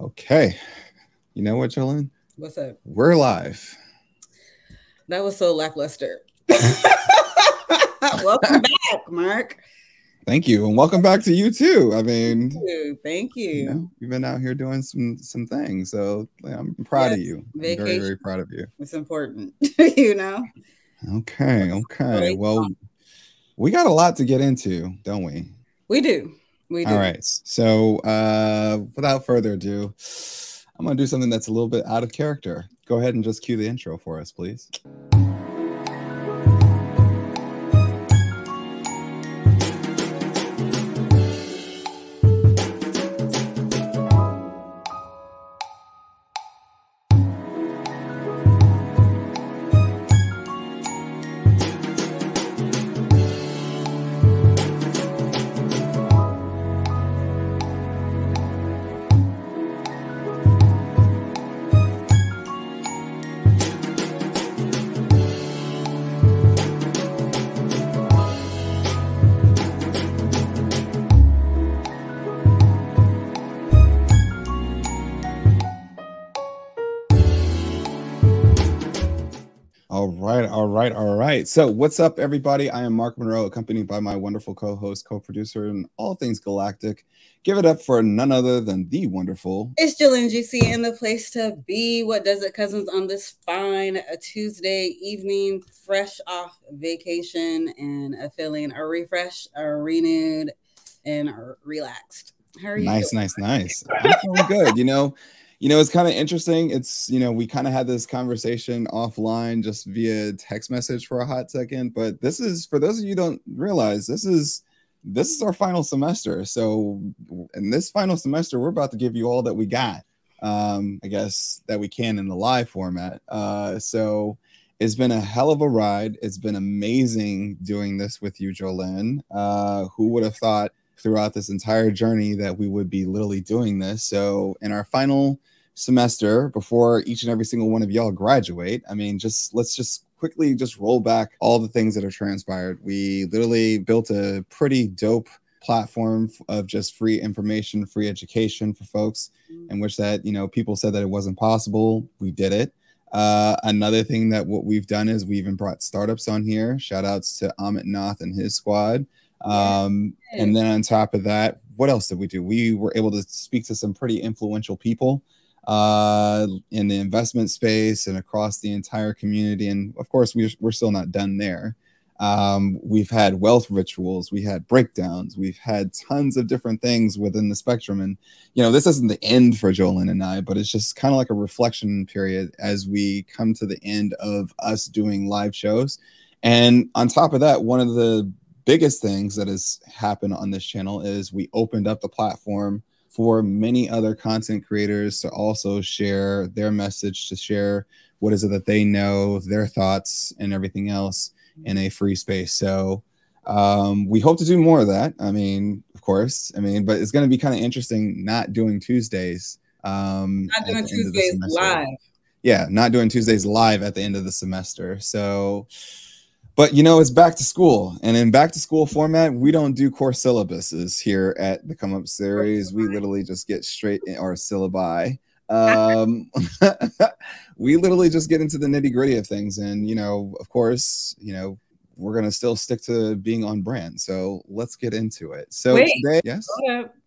Okay. You know what, Jolene? What's up? We're live. That was so lackluster. welcome back, Mark. Thank you, and welcome back to you too. I mean, Thank you. Thank you. you know, you've been out here doing some some things, so I'm proud of Yes, you. I'm very very proud of you. It's important, you know. Okay, okay. Well, we got a lot to get into, don't we? We do. We do. All right. So, uh, without further ado, I'm gonna do something that's a little bit out of character. Go ahead and just cue the intro for us, please. Right, all right. So, what's up, everybody? I am Mark Monroe, accompanied by my wonderful co-host, co-producer, and all things galactic. Give it up for none other than the wonderful. It's Jillian GC in the place to be. What does it, cousins, on this fine a Tuesday evening, fresh off vacation and a feeling a refresh, a renewed, and a relaxed. How are you? Nice, doing? nice, nice. I'm feeling good. You know, you know, it's kind of interesting. It's you know, we kind of had this conversation offline, just via text message for a hot second. But this is for those of you don't realize, this is this is our final semester. So in this final semester, we're about to give you all that we got. Um, I guess that we can in the live format. Uh, so it's been a hell of a ride. It's been amazing doing this with you, Jolene. Uh, who would have thought throughout this entire journey that we would be literally doing this? So in our final semester, before each and every single one of y'all graduate, I mean, just let's just quickly just roll back all the things that have transpired. We literally built a pretty dope platform of just free information, free education for folks in which that you know people said that it wasn't possible. We did it. Uh, another thing that what we've done is we even brought startups on here. Shout outs to amit nath and his squad. Um, and then on top of that what else did we do? We were able to speak to some pretty influential people uh, in the investment space and across the entire community. And of course we're, we're still not done there. Um, we've had wealth rituals we had breakdowns we've had tons of different things within the spectrum. And you know, this isn't the end for Jolene and I, but it's just kind of like a reflection period as we come to the end of us doing live shows. And on top of that, one of the biggest things that has happened on this channel is we opened up the platform for many other content creators to also share their message, to share what is it that they know, their thoughts, and everything else in a free space. So, um, we hope to do more of that. I mean, of course, I mean, but it's going to be kind of interesting not doing Tuesdays. Um, Not doing the end of the Tuesdays live. Yeah, not doing Tuesdays live at the end of the semester. So, but you know, it's back to school, and in back to school format, we don't do core syllabuses here at the Come Up series. We literally just get straight in our syllabi. Um, we literally just get into the nitty gritty of things, and you know, of course, you know, we're gonna still stick to being on brand. So let's get into it. So Wait. today, yes.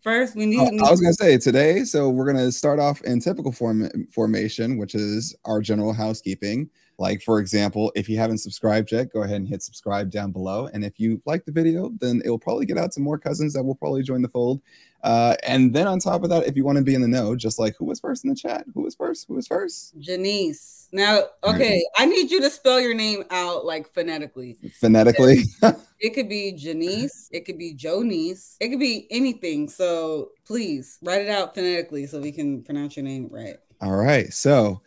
First, we need. Oh, I was gonna say today, so we're gonna start off in typical form formation, which is our general housekeeping. Like for example, if you haven't subscribed yet, go ahead and hit subscribe down below. And if you like the video, then it will probably get out to more cousins that will probably join the fold. Uh, and then on top of that, if you want to be in the know, just like who was first in the chat, who was first, who was first, Janice. Now, okay, I need you to spell your name out like phonetically. phonetically. It could be Janice, it could be Jonice, it could be anything. So please write it out phonetically so we can pronounce your name right. All right. So,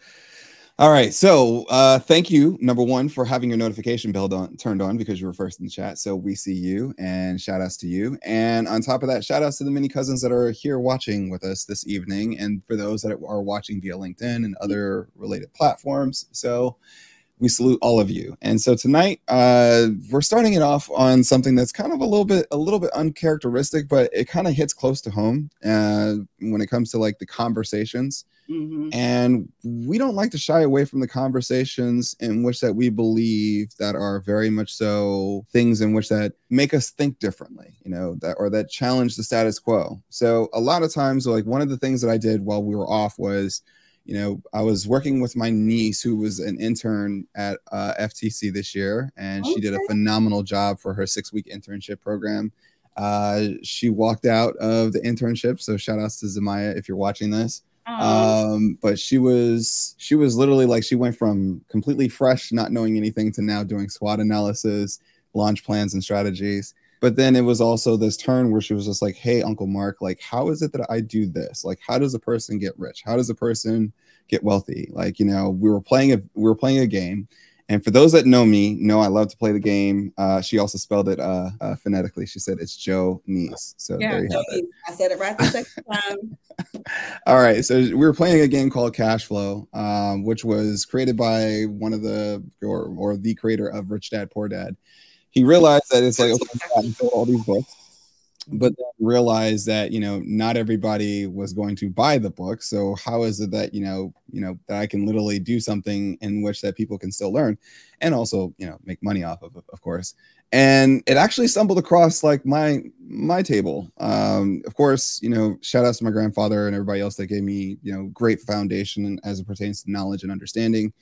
all right. So, uh, thank you, number one, for having your notification bell on, turned on because you were first in the chat. So, we see you and shout outs to you. And on top of that, shout outs to the many cousins that are here watching with us this evening. And for those that are watching via LinkedIn and other related platforms. So, we salute all of you. And so tonight, uh, we're starting it off on something that's kind of a little bit, a little bit uncharacteristic, but it kind of hits close to home uh, when it comes to like the conversations. Mm-hmm. And we don't like to shy away from the conversations in which that we believe that are very much so things in which that make us think differently, you know, that or that challenge the status quo. So a lot of times, like one of the things that I did while we were off was you know, I was working with my niece who was an intern at uh, FTC this year, and okay. she did a phenomenal job for her six week internship program. Uh, she walked out of the internship, so shout outs to Zamaya if you're watching this. Um, but she was she was literally like she went from completely fresh, not knowing anything, to now doing SWOT analysis, launch plans, and strategies. But then it was also this turn where she was just like, "Hey, Uncle Mark, like, how is it that I do this? Like, how does a person get rich? How does a person get wealthy? Like, you know, we were playing a we were playing a game." And for those that know me, know I love to play the game. Uh, she also spelled it uh, uh, phonetically. She said it's Joe Niece. So yeah, there you have it. I said it right the second time. All right. So we were playing a game called Cash Flow, um, which was created by one of the or, or the creator of Rich Dad Poor Dad he realized that it's like okay, I sold all these books, but then realized that you know not everybody was going to buy the book. So how is it that you know you know that I can literally do something in which that people can still learn, and also you know make money off of, of course. And it actually stumbled across like my my table. Um, of course, you know, shout outs to my grandfather and everybody else that gave me you know great foundation as it pertains to knowledge and understanding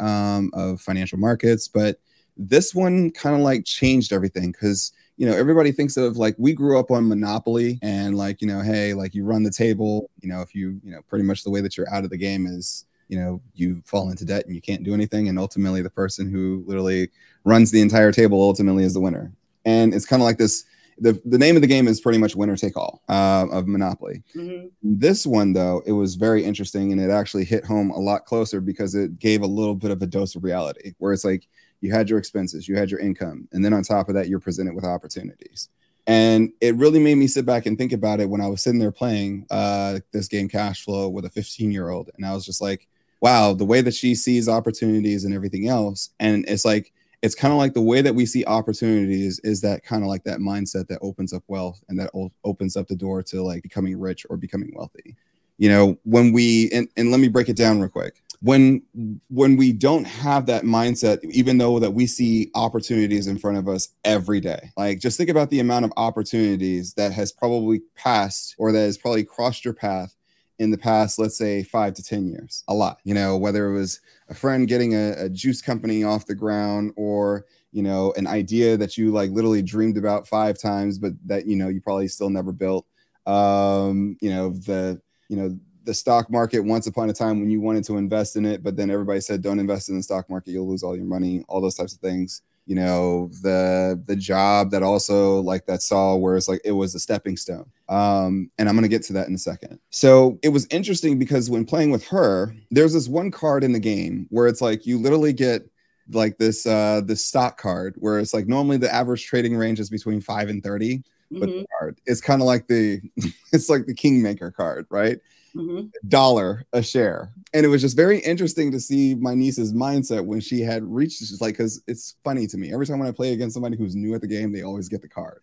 um, of financial markets, but this one kind of like changed everything because you know everybody thinks of like we grew up on monopoly and like you know hey like you run the table you know if you you know pretty much the way that you're out of the game is you know you fall into debt and you can't do anything and ultimately the person who literally runs the entire table ultimately is the winner and it's kind of like this the, the name of the game is pretty much winner take all uh, of monopoly mm-hmm. this one though it was very interesting and it actually hit home a lot closer because it gave a little bit of a dose of reality where it's like you had your expenses, you had your income, and then on top of that, you're presented with opportunities. And it really made me sit back and think about it when I was sitting there playing uh, this game Cash Flow with a 15 year old. And I was just like, wow, the way that she sees opportunities and everything else. And it's like, it's kind of like the way that we see opportunities is that kind of like that mindset that opens up wealth and that opens up the door to like becoming rich or becoming wealthy. You know, when we, and, and let me break it down real quick when when we don't have that mindset even though that we see opportunities in front of us every day like just think about the amount of opportunities that has probably passed or that has probably crossed your path in the past let's say five to ten years a lot you know whether it was a friend getting a, a juice company off the ground or you know an idea that you like literally dreamed about five times but that you know you probably still never built um you know the you know the stock market once upon a time when you wanted to invest in it, but then everybody said don't invest in the stock market, you'll lose all your money, all those types of things. You know, the the job that also like that saw where it's like it was a stepping stone. Um, and I'm gonna get to that in a second. So it was interesting because when playing with her, there's this one card in the game where it's like you literally get like this uh this stock card where it's like normally the average trading range is between five and 30 but mm-hmm. the card it's kind of like the it's like the kingmaker card right mm-hmm. dollar a share. And it was just very interesting to see my niece's mindset when she had reached just like because it's funny to me. Every time when I play against somebody who's new at the game, they always get the card.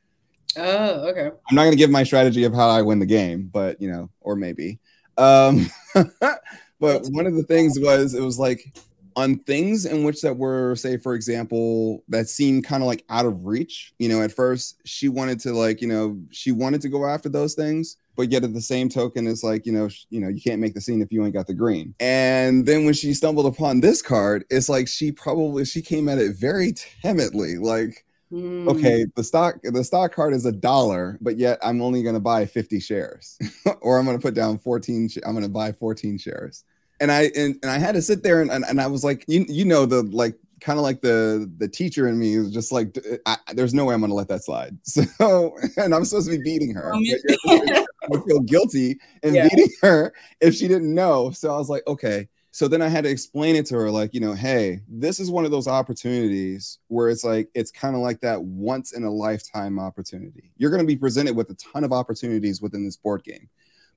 Oh, okay. I'm not gonna give my strategy of how I win the game, but you know, or maybe. Um, but one of the things was it was like on things in which that were say for example that seemed kind of like out of reach you know at first she wanted to like you know she wanted to go after those things but yet at the same token it's like you know sh- you know you can't make the scene if you ain't got the green and then when she stumbled upon this card it's like she probably she came at it very timidly like mm. okay the stock the stock card is a dollar but yet i'm only going to buy 50 shares or i'm going to put down 14 sh- i'm going to buy 14 shares and i and, and i had to sit there and, and, and i was like you, you know the like kind of like the the teacher in me is just like I, there's no way I'm gonna let that slide. So and I'm supposed to be beating her. I would feel guilty in yeah. beating her if she didn't know. So I was like, okay. So then I had to explain it to her, like, you know, hey, this is one of those opportunities where it's like it's kind of like that once in a lifetime opportunity. You're going to be presented with a ton of opportunities within this board game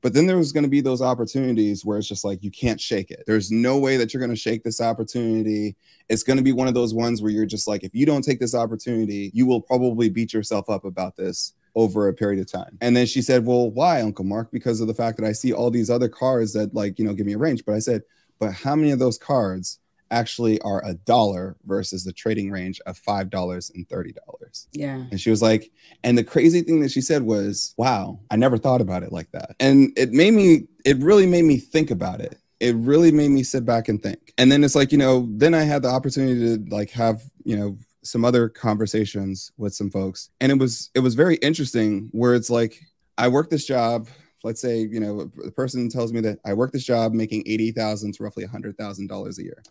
But then there was going to be those opportunities where it's just like you can't shake it. There's no way that you're going to shake this opportunity. It's going to be one of those ones where you're just like, if you don't take this opportunity, you will probably beat yourself up about this over a period of time. And then she said, Well, why, Uncle Mark? Because of the fact that I see all these other cards that, like, you know, give me a range. But I said, But how many of those cards actually are a dollar versus the trading range of five dollars and thirty dollars. Yeah. And she was like, and the crazy thing that she said was, wow, I never thought about it like that. And it made me, it really made me think about it. It really made me sit back and think. And then it's like, you know, then I had the opportunity to like have, you know, some other conversations with some folks. And it was it was very interesting where it's like I work this job. Let's say you know the person tells me that i work this job making 80000 to roughly $100000 a year.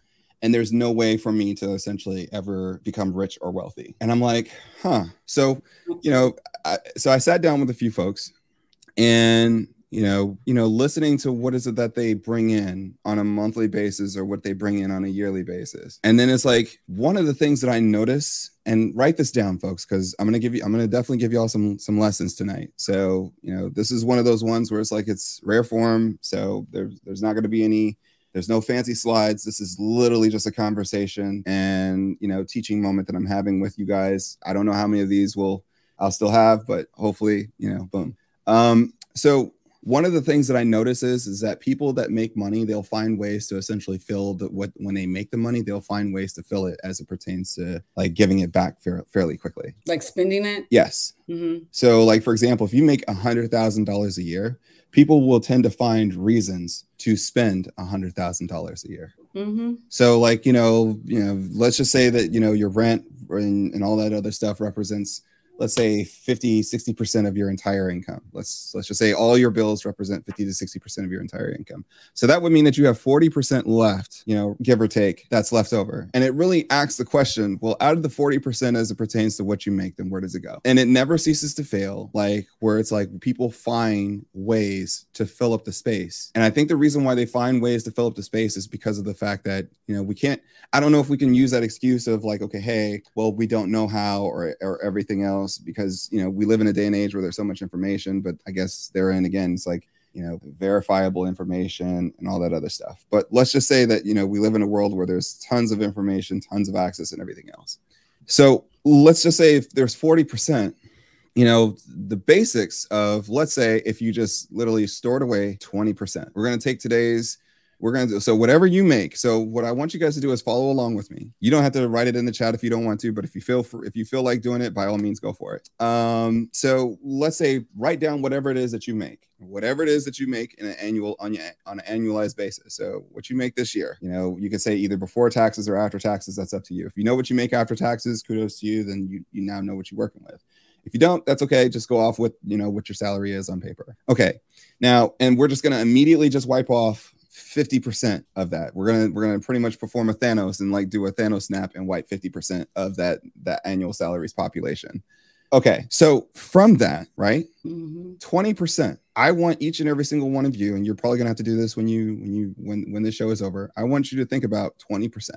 And there's no way for me to essentially ever become rich or wealthy. And i'm like huh. So you know I, so i sat down with a few folks and you know you know listening to what is it that they bring in on a monthly basis or what they bring in on a yearly basis and then it's like one of the things that i notice and write this down folks because i'm gonna give you i'm gonna definitely give you all some some lessons tonight so you know this is one of those ones where it's like it's rare form so there's there's not gonna be any there's no fancy slides. This is literally just a conversation and, you know, teaching moment that I'm having with you guys. I don't know how many of these will I'll still have, but hopefully, you know, boom. Um, so one of the things that I notice is is that people that make money, they'll find ways to essentially fill the what when they make the money, they'll find ways to fill it as it pertains to like giving it back fair, fairly quickly. Like spending it. Yes. Mm-hmm. So, like for example, if you make a hundred thousand dollars a year, people will tend to find reasons to spend a hundred thousand dollars a year. Mm-hmm. So, like you know, you know, let's just say that you know your rent and, and all that other stuff represents let's say 50 60% of your entire income. Let's let's just say all your bills represent 50 to 60% of your entire income. So that would mean that you have 40% left you know give or take that's left over. And it really asks the question well out of the 40% as it pertains to what you make then where does it go? And it never ceases to fail like where it's like people find ways to fill up the space. And i think the reason why they find ways to fill up the space is because of the fact that you know we can't i don't know if we can use that excuse of like okay hey well we don't know how or, or everything else else because you know we live in a day and age where there's so much information but i guess therein again it's like you know verifiable information and all that other stuff. But let's just say that you know we live in a world where there's tons of information tons of access and everything else. So let's just say if there's 40% you know the basics of let's say if you just literally stored away 20% we're going to take today's we're going to do so whatever you make so what i want you guys to do is follow along with me you don't have to write it in the chat if you don't want to but if you feel for if you feel like doing it by all means go for it um so let's say write down whatever it is that you make whatever it is that you make in an annual on your on an annualized basis so what you make this year you know you can say either before taxes or after taxes that's up to you if you know what you make after taxes kudos to you then you, you now know what you're working with if you don't, that's okay. Just go off with you know what your salary is on paper. Okay. Now, and we're just gonna immediately just wipe off 50% of that. We're gonna we're gonna pretty much perform a Thanos and like do a Thanos snap and wipe 50% of that that annual salaries population. Okay, so from that, right? Mm-hmm. 20%. I want each and every single one of you, and you're probably gonna have to do this when you when you when when this show is over. I want you to think about 20%.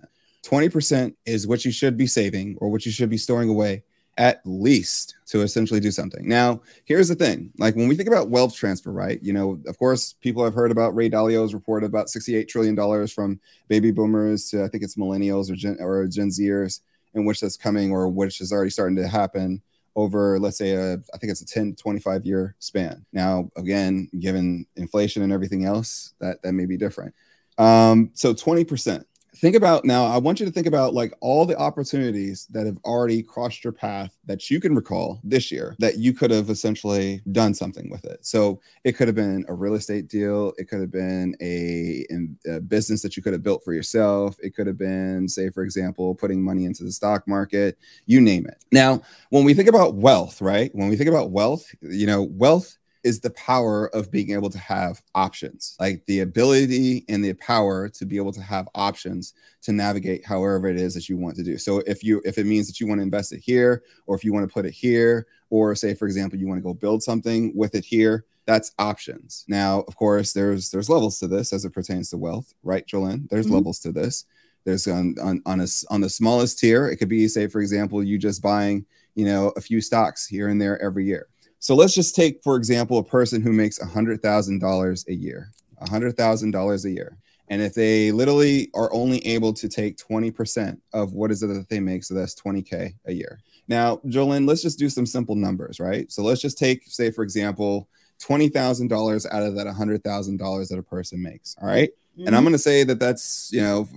20% is what you should be saving or what you should be storing away at least to essentially do something. Now, here's the thing like when we think about wealth transfer, right? You know, of course, people have heard about Ray Dalio's report about $68 trillion from baby boomers to I think it's millennials or Gen, or Gen Zers, in which that's coming or which is already starting to happen over, let's say, a, I think it's a 10 25 year span. Now, again, given inflation and everything else, that, that may be different. Um, so 20% think about now i want you to think about like all the opportunities that have already crossed your path that you can recall this year that you could have essentially done something with it. So it could have been a real estate deal it could have been a, a business that you could have built for yourself it could have been say for example putting money into the stock market you name it. Now when we think about wealth right? When we think about wealth you know wealth is the power of being able to have options, like the ability and the power to be able to have options to navigate however it is that you want to do. So if you if it means that you want to invest it here, or if you want to put it here, or say for example you want to go build something with it here, that's options. Now, of course, there's there's levels to this as it pertains to wealth, right, Jolene? There's mm-hmm. levels to this. There's on, on on a on the smallest tier, it could be say for example you just buying you know a few stocks here and there every year So let's just take, for example, a person who makes $100,000 a year, $100,000 a year. And if they literally are only able to take 20% of what is it that they make, so that's 20K a year. Now, Jolene, let's just do some simple numbers, right? So let's just take, say, for example, $20,000 out of that $100,000 that a person makes. All right? mm-hmm. And I'm mm-hmm. going to say that that's, you know,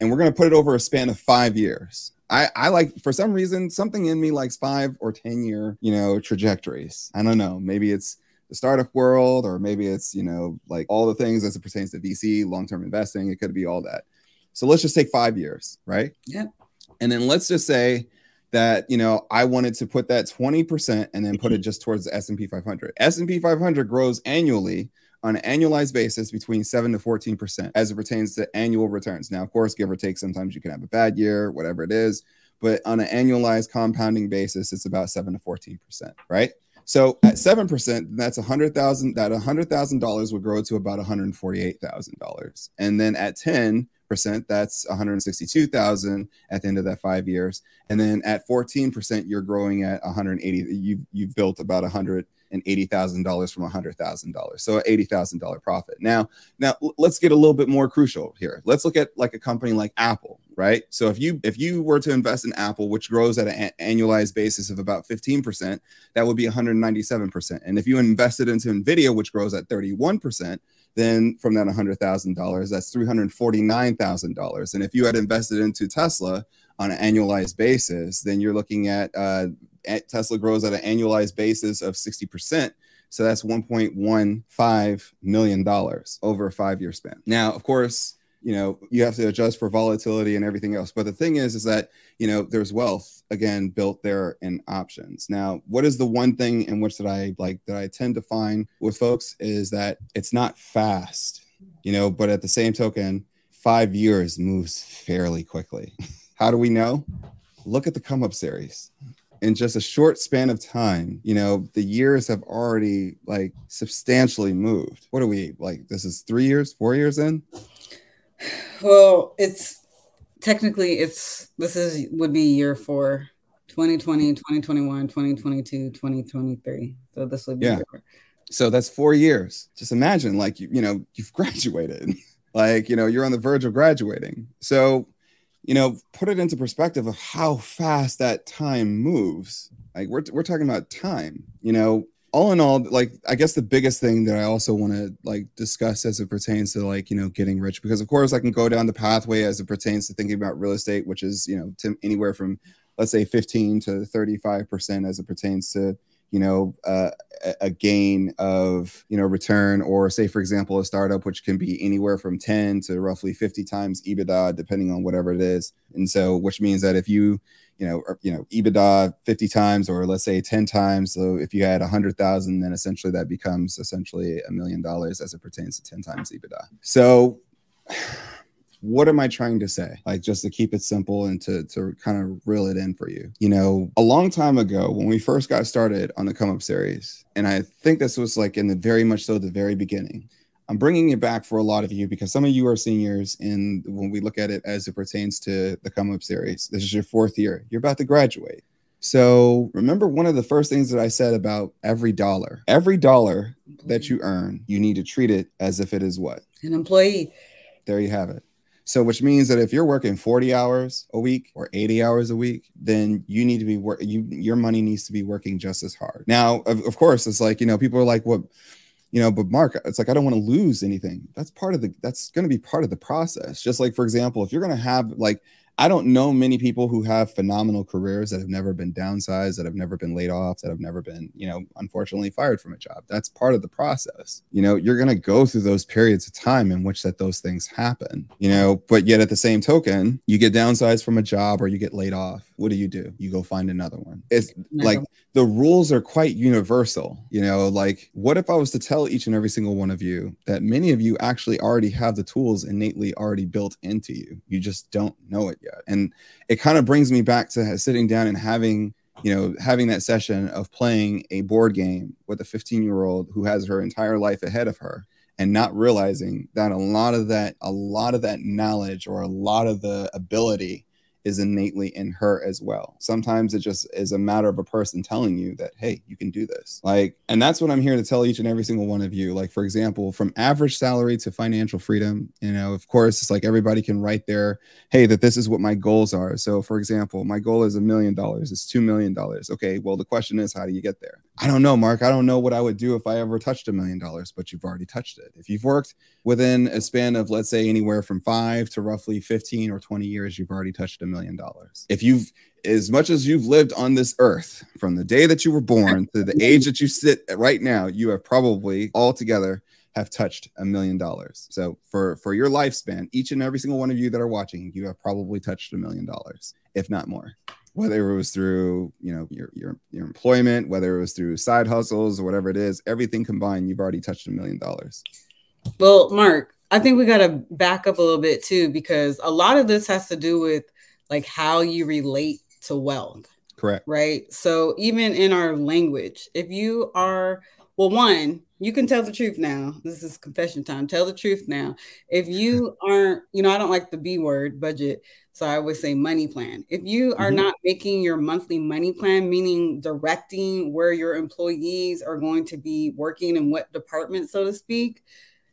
and we're going to put it over a span of five years. I, I like for some reason something in me likes five or ten year you know trajectories. I don't know. Maybe it's the startup world, or maybe it's you know like all the things as it pertains to VC, long term investing. It could be all that. So let's just take five years, right? Yeah. And then let's just say that you know I wanted to put that 20% and then put it just towards the S&P 500. S&P 500 grows annually on an annualized basis between 7 to 14% as it pertains to annual returns. Now, of course, give or take, sometimes you can have a bad year, whatever it is, but on an annualized compounding basis, it's about 7 to 14%, right? So at 7%, that's a hundred thousand, that a hundred thousand dollars would grow to about $148,000. And then at 10, percent that's 162,000 at the end of that 5 years and then at 14% you're growing at 180 you you've built about 100 and eighty thousand dollars from hundred thousand dollars. So eighty thousand dollar profit. Now, now let's get a little bit more crucial here. Let's look at like a company like Apple, right? So if you if you were to invest in Apple, which grows at an annualized basis of about fifteen percent, that would be one hundred ninety seven percent. And if you invested into Nvidia, which grows at thirty one percent, then from that $100,000, that's $349,000. And if you had invested into Tesla on an annualized basis, then you're looking at uh, Tesla grows at an annualized basis of 60%. So that's $1.15 million over a five year span. Now, of course, you know, you have to adjust for volatility and everything else. But the thing is, is that, you know, there's wealth again built there in options. Now, what is the one thing in which that I like that I tend to find with folks is that it's not fast, you know, but at the same token, five years moves fairly quickly. How do we know? Look at the come up series in just a short span of time, you know, the years have already like substantially moved. What are we like? This is three years, four years in? Well, it's technically it's this is would be year four 2020 2021 2022 2023 so this would be yeah. so that's four years just imagine like you you know you've graduated like you know you're on the verge of graduating so you know, put it into perspective of how fast that time moves. Like we're we're talking about time, you know. All in all, like I guess the biggest thing that I also want to like discuss as it pertains to like you know getting rich, because of course I can go down the pathway as it pertains to thinking about real estate, which is you know to anywhere from let's say 15 to 35 percent as it pertains to you know uh, a gain of you know return or say for example a startup which can be anywhere from 10 to roughly 50 times ebitda depending on whatever it is. And so which means that if you you know or, you know ebitda 50 times or let's say 10 times so if you had 100000 then essentially that becomes essentially a million dollars as it pertains to 10 times ebitda. So what am I trying to say? Like just to keep it simple and to to kind of reel it in for you. You know, a long time ago when we first got started on the come up series, and I think this was like in the very much so the very beginning. I'm bringing it back for a lot of you because some of you are seniors, and when we look at it as it pertains to the come up series, this is your fourth year. You're about to graduate. So remember one of the first things that I said about every dollar. Every dollar that you earn, you need to treat it as if it is what? An employee. There you have it. So, which means that if you're working 40 hours a week or 80 hours a week, then you need to be work. You your money needs to be working just as hard. Now, of, of course, it's like you know people are like, "What?" Well, you know, but Mark, it's like I don't want to lose anything. That's part of the. That's going to be part of the process. Just like, for example, if you're going to have like I don't know many people who have phenomenal careers that have never been downsized, that have never been laid off, that have never been, you know, unfortunately fired from a job. That's part of the process. You know, you're going to go through those periods of time in which that those things happen, you know, but yet at the same token, you get downsized from a job or you get laid off. What do you do? You go find another one. It's like the rules are quite universal. You know, like what if I was to tell each and every single one of you that many of you actually already have the tools innately already built into you? You just don't know it yet. And it kind of brings me back to sitting down and having, you know, having that session of playing a board game with a 15 year old who has her entire life ahead of her and not realizing that a lot of that, a lot of that knowledge or a lot of the ability is innately in her as well. Sometimes it just is a matter of a person telling you that, hey, you can do this. Like, and that's what I'm here to tell each and every single one of you. Like, for example, from average salary to financial freedom, you know, of course, it's like everybody can write there, hey, that this is what my goals are. So, for example, my goal is a million dollars, it's $2 million. Okay, well, the question is, how do you get there? I don't know, Mark. I don't know what I would do if I ever touched a million dollars, but you've already touched it. If you've worked within a span of, let's say, anywhere from five to roughly 15 or 20 years, you've already touched a million dollars. If you've, as much as you've lived on this earth from the day that you were born to the age that you sit right now, you have probably altogether have touched a million dollars. So for for your lifespan, each and every single one of you that are watching, you have probably touched a million dollars, if not more whether it was through you know your your your employment, whether it was through side hustles or whatever it is, everything combined, you've already touched a million dollars. Well, Mark, I think we got to back up a little bit too because a lot of this has to do with like how you relate to wealth. Correct. Right. So even in our language, if you are well, one, you can tell the truth now. This is confession time. Tell the truth now. If you aren't, you know, I don't like the B word budget. So I would say money plan. If you are mm-hmm. not making your monthly money plan, meaning directing where your employees are going to be working in what department, so to speak,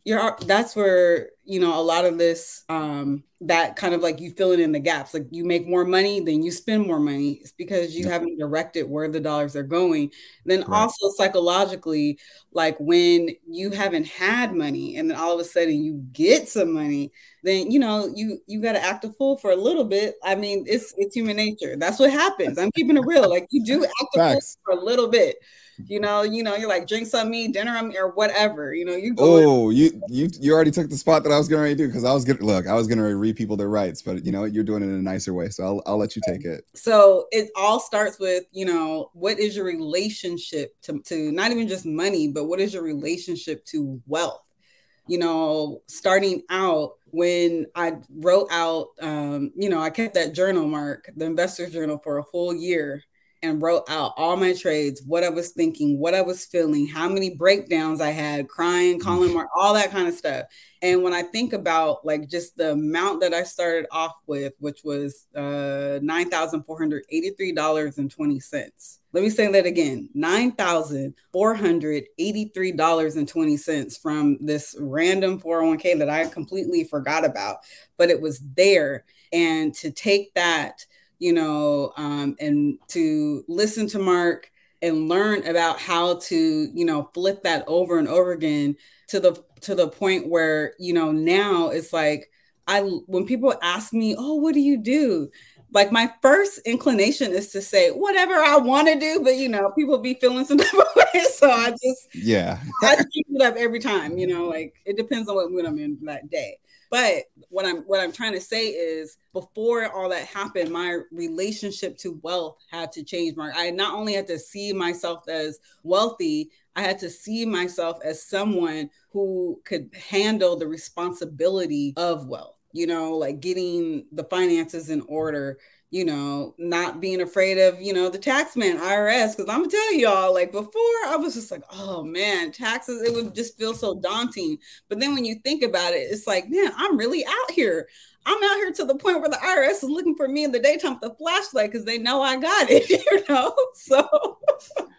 you're that's where you know a lot of this um that kind of like you fill it in the gaps. Like you make more money then you spend more money. It's because you haven't directed where the dollars are going. Then right. also psychologically like when you haven't had money and then all of a sudden you get some money then you know you you got to act a fool for a little bit. I mean it's it's human nature. That's what happens. I'm keeping it real. Like you do act a fool for a little bit you know, you know, you're like drinks on me, dinner on me, or whatever. You know, you Oh, you you you already took the spot that I was gonna do because I was gonna look, I was gonna read people their rights, but you know, you're doing it in a nicer way. So I'll I'll let you take it. So it all starts with, you know, what is your relationship to, to not even just money, but what is your relationship to wealth? You know, starting out when I wrote out, um, you know, I kept that journal mark, the investor's journal for a whole year and wrote out all my trades, what I was thinking, what I was feeling, how many breakdowns I had, crying, calling Mark, all that kind of stuff. And when I think about like just the amount that I started off with, which was uh, $9,483.20. Let me say that again $9,483.20 from this random 401k that I completely forgot about, but it was there. And to take that you know, um, and to listen to Mark and learn about how to, you know, flip that over and over again to the to the point where, you know, now it's like I when people ask me, "Oh, what do you do?" Like my first inclination is to say whatever I want to do, but you know, people be feeling some different ways, so I just yeah, I keep it up every time. You know, like it depends on what mood I'm in that day. But what I'm what I'm trying to say is before all that happened, my relationship to wealth had to change. Mark, I not only had to see myself as wealthy, I had to see myself as someone who could handle the responsibility of wealth. You know, like getting the finances in order, you know, not being afraid of, you know, the taxman, IRS. Cause I'm gonna tell y'all, like before, I was just like, oh man, taxes, it would just feel so daunting. But then when you think about it, it's like, man, I'm really out here. I'm out here to the point where the IRS is looking for me in the daytime with a flashlight because they know I got it, you know. So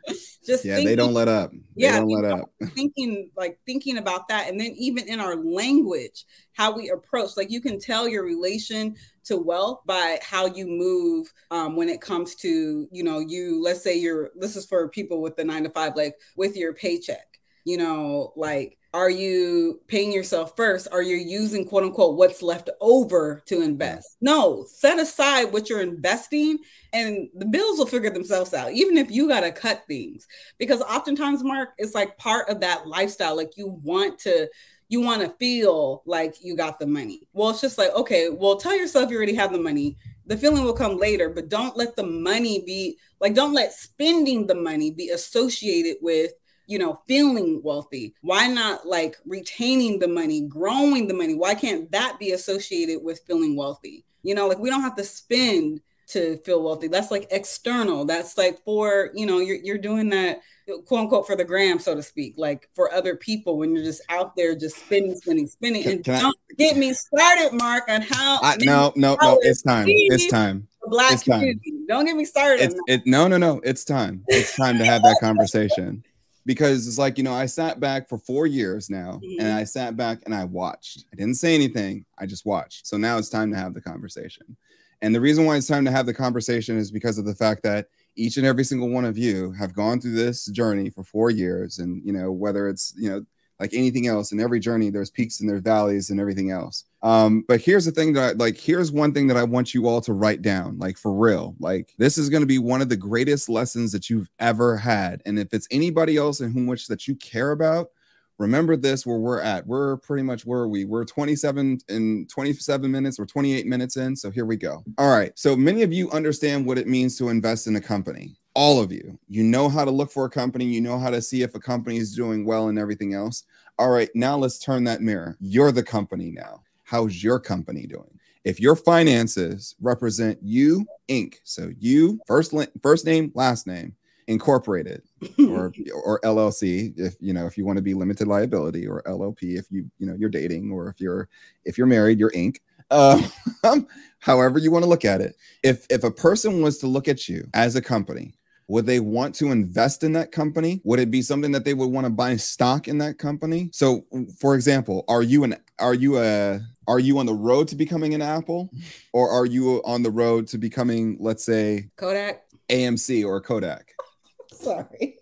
just yeah, thinking, they don't let up. They yeah, don't let up. Thinking like thinking about that, and then even in our language, how we approach, like you can tell your relation to wealth by how you move um, when it comes to you know you. Let's say you're. This is for people with the nine to five, like with your paycheck. You know, like are you paying yourself first? Are you using quote unquote what's left over to invest? No, set aside what you're investing and the bills will figure themselves out, even if you got to cut things. Because oftentimes, Mark, it's like part of that lifestyle. Like you want to. You want to feel like you got the money. Well, it's just like, okay, well, tell yourself you already have the money the feeling will come later but don't let the money be like don't let spending the money be associated with you know, feeling wealthy? Why not like retaining the money, growing the money? Why can't that be associated with feeling wealthy? You know, like we don't have to spend to feel wealthy. That's like external. That's like for, you know, you're, you're doing that quote unquote for the gram, so to speak, like for other people when you're just out there just spending, spending, spending. Can, and can don't I, get me started, Mark, on how. I, no, no, no, it's time. It's time. Black it's community. Time. Don't get me started. It, no, no, no. It's time. It's time to have that conversation because it's like you know I sat back for four years now, mm-hmm. and I sat back and I watched. I didn't say anything. I just watched. So now it's time to have the conversation. And the reason why it's time to have the conversation is because of the fact that each and every single one of you have gone through this journey for four years and you know whether it's you know like anything else in every journey there's peaks and there's valleys and everything else um but here's the thing that I, like here's one thing that i want you all to write down like for real like this is going to be one of the greatest lessons that you've ever had and if it's anybody else in whom which that you care about remember this where we're at. We're pretty much where we? We're 27 in 27 minutes or 28 minutes in. So here we go. All right. So many of you understand what it means to invest in a company. All of you, you know how to look for a company, you know how to see if a company is doing well and everything else. All right, now let's turn that mirror. You're the company now. How's your company doing? If your finances represent you, Inc. So you first first name, last name, incorporated or or LLC if you know if you want to be limited liability or LLP if you you know you're dating or if you're if you're married you're Inc. Um, however you want to look at it. If if a person was to look at you as a company, would they want to invest in that company? Would it be something that they would want to buy stock in that company? So, for example, are you an are you a are you on the road to becoming an Apple, or are you on the road to becoming, let's say, Kodak, AMC, or Kodak? Sorry.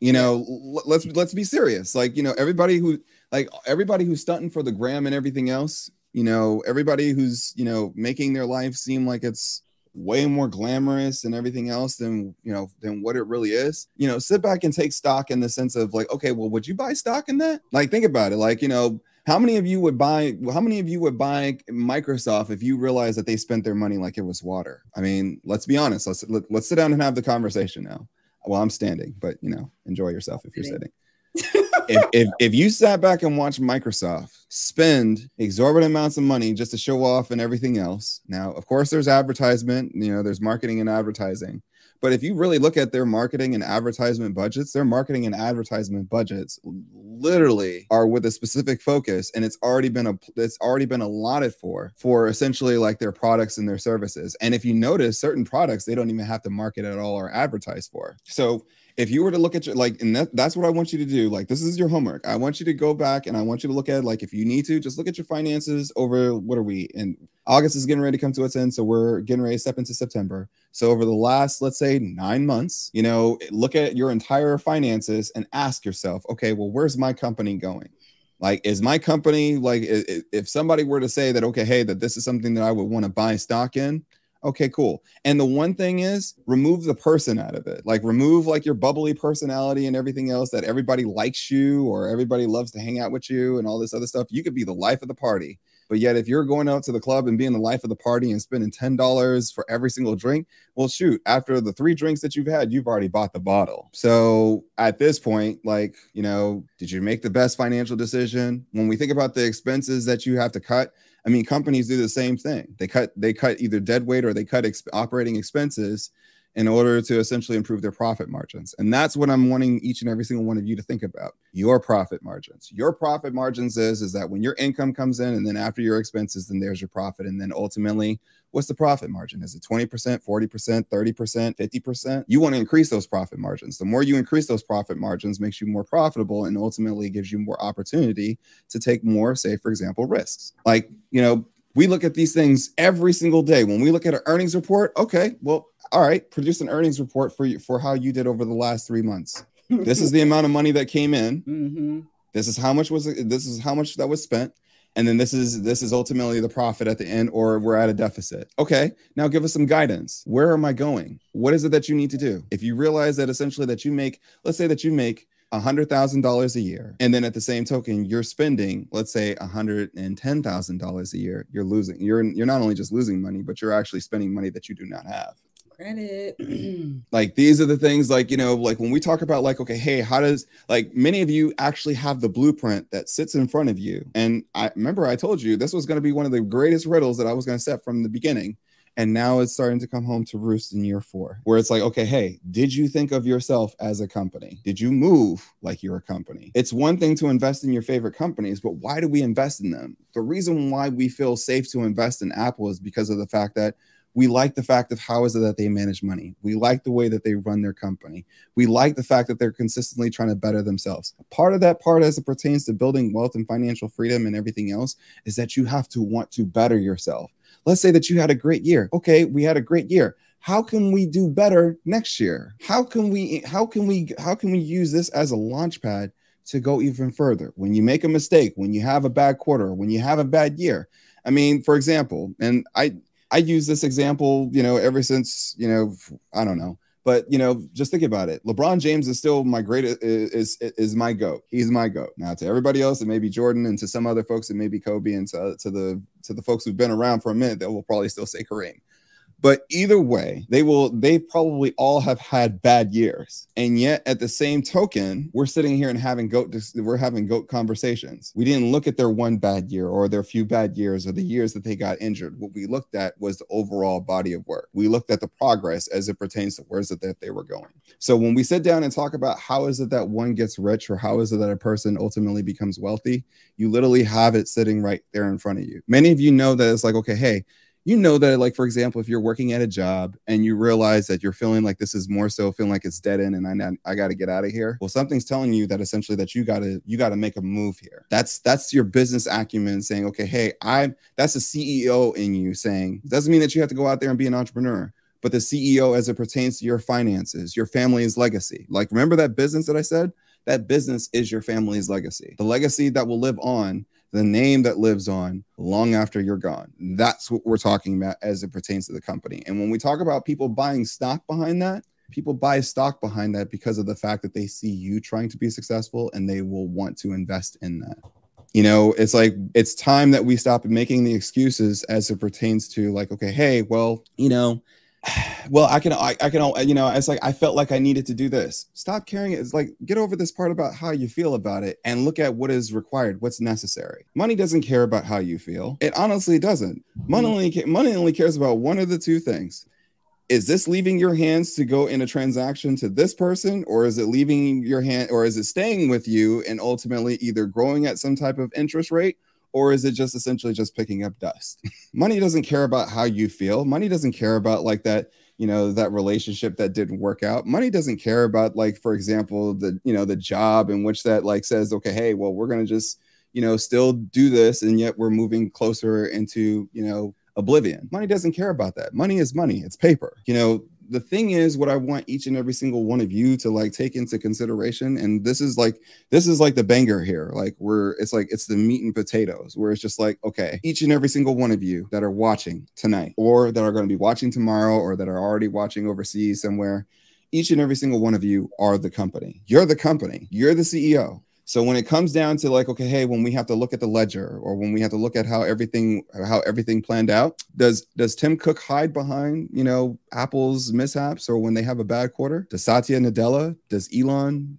You know, let's let's be serious. Like, you know, everybody who like everybody who's stunting for the gram and everything else, you know, everybody who's, you know, making their life seem like it's way more glamorous and everything else than you know than what it really is. You know sit back and take stock in the sense of like okay well would you buy stock in that? Like think about it. Like you know how many of you would buy how many of you would buy microsoft if you realize that they spent their money like it was water? I mean let's be honest. Let's let, us let us sit down and have the conversation now. Well, I'm standing, but you know, enjoy yourself if you're sitting. If, if, if you sat back and watched Microsoft spend exorbitant amounts of money just to show off and everything else, now, of course, there's advertisement, you know, there's marketing and advertising. But if you really look at their marketing and advertisement budgets, their marketing and advertisement budgets literally are with a specific focus and it's already been a it's already been allotted for for essentially like their products and their services. And if you notice certain products they don't even have to market at all or advertise for. So if you were to look at your like and that, that's what i want you to do like this is your homework. I want you to go back and i want you to look at like if you need to just look at your finances over what are we and august is getting ready to come to its end so we're getting ready to step into september. So over the last let's say nine months you know look at your entire finances and ask yourself okay well where's my company going? Like is my company like if somebody were to say that okay hey that this is something that i would want to buy stock in okay cool. And the one thing is remove the person out of it. Like remove like your bubbly personality and everything else that everybody likes you or everybody loves to hang out with you and all this other stuff. You could be the life of the party. But yet if you're going out to the club and being the life of the party and spending $10 for every single drink well shoot after the three drinks that you've had you've already bought the bottle. So at this point like you know did you make the best financial decision? When we think about the expenses that you have to cut I mean, companies do the same thing. They cut they cut either dead weight or they cut ex- operating expenses in order to essentially improve their profit margins. And that's what I'm wanting each and every single one of you to think about. Your profit margins. Your profit margins is is that when your income comes in and then after your expenses then there's your profit and then ultimately what's the profit margin? Is it 20%, 40%, 30%, 50%? You want to increase those profit margins. The more you increase those profit margins makes you more profitable and ultimately gives you more opportunity to take more say for example risks. Like, you know, we look at these things every single day. When we look at an earnings report, okay, well, all right, produce an earnings report for you for how you did over the last three months. this is the amount of money that came in. Mm-hmm. This is how much was this is how much that was spent, and then this is this is ultimately the profit at the end, or we're at a deficit. Okay, now give us some guidance. Where am I going? What is it that you need to do? If you realize that essentially that you make, let's say that you make $100,000 a year. And then at the same token, you're spending, let's say $110,000 a year. You're losing, you're, you're not only just losing money, but you're actually spending money that you do not have credit. like these are the things like, you know, like when we talk about like, okay, hey, how does like many of you actually have the blueprint that sits in front of you. And I remember I told you this was going to be one of the greatest riddles that I was going to set from the beginning. And now it's starting to come home to roost in year four, where it's like, okay, hey, did you think of yourself as a company? Did you move like you're a company? It's one thing to invest in your favorite companies, but why do we invest in them? The reason why we feel safe to invest in Apple is because of the fact that we like the fact of how is it that they manage money. We like the way that they run their company. We like the fact that they're consistently trying to better themselves. Part of that part, as it pertains to building wealth and financial freedom and everything else, is that you have to want to better yourself. Let's say that you had a great year. Okay, we had a great year. How can we do better next year? How can we how can we how can we use this as a launch pad to go even further? When you make a mistake, when you have a bad quarter, when you have a bad year. I mean, for example, and I I use this example, you know, ever since, you know, I don't know. But you know, just think about it. LeBron James is still my greatest is, is is my goat. He's my goat. Now to everybody else, it may be Jordan, and to some other folks, it may be Kobe, and to, to the to the folks who've been around for a minute, that will probably still say Kareem. But either way, they will, they probably all have had bad years. And yet at the same token, we're sitting here and having goat, we're having goat conversations. We didn't look at their one bad year or their few bad years or the years that they got injured. What we looked at was the overall body of work. We looked at the progress as it pertains to where's it that they were going. So when we sit down and talk about how is it that one gets rich or how is it that a person ultimately becomes wealthy, you literally have it sitting right there in front of you. Many of you know that it's like, okay, hey, you know that like for example if you're working at a job and you realize that you're feeling like this is more so feeling like it's dead end and i, I got to get out of here well something's telling you that essentially that you got to you got to make a move here. That's that's your business acumen saying okay hey i'm that's a ceo in you saying doesn't mean that you have to go out there and be an entrepreneur but the ceo as it pertains to your finances your family's legacy. Like remember that business that i said? That business is your family's legacy. The legacy that will live on the name that lives on long after you're gone. That's what we're talking about as it pertains to the company. And when we talk about people buying stock behind that, people buy stock behind that because of the fact that they see you trying to be successful and they will want to invest in that. You know, it's like it's time that we stop making the excuses as it pertains to like, okay, hey, well, you know, well i can I, I, can you know it's like i felt like i needed to do this. Stop caring. It's like get over this part about how you feel about it and look at what is required what's necessary. Money doesn't care about how you feel. It honestly doesn't. Money only money only cares about one of the two things. Is this leaving your hands to go in a transaction to this person or is it leaving your hand or is it staying with you and ultimately either growing at some type of interest rate or is it just essentially just picking up dust? Money doesn't care about how you feel. Money doesn't care about like that, you know, that relationship that didn't work out. Money doesn't care about like, for example, the, you know, the job in which that like says, okay, hey, well, we're going to just, you know, still do this. And yet we're moving closer into, you know, oblivion. Money doesn't care about that. Money is money. It's paper. You know, the thing is what i want each and every single one of you to like take into consideration and this is like this is like the banger here. Like we're it's like it's the meat and potatoes where it's just like okay each and every single one of you that are watching tonight or that are going to be watching tomorrow or that are already watching overseas somewhere each and every single one of you are the company. You're the company. You're the ceo so when it comes down to like, okay, hey, when we have to look at the ledger or when we have to look at how everything how everything planned out, does does Tim Cook hide behind you know Apple's mishaps or when they have a bad quarter? Does Satya Nadella? Does Elon?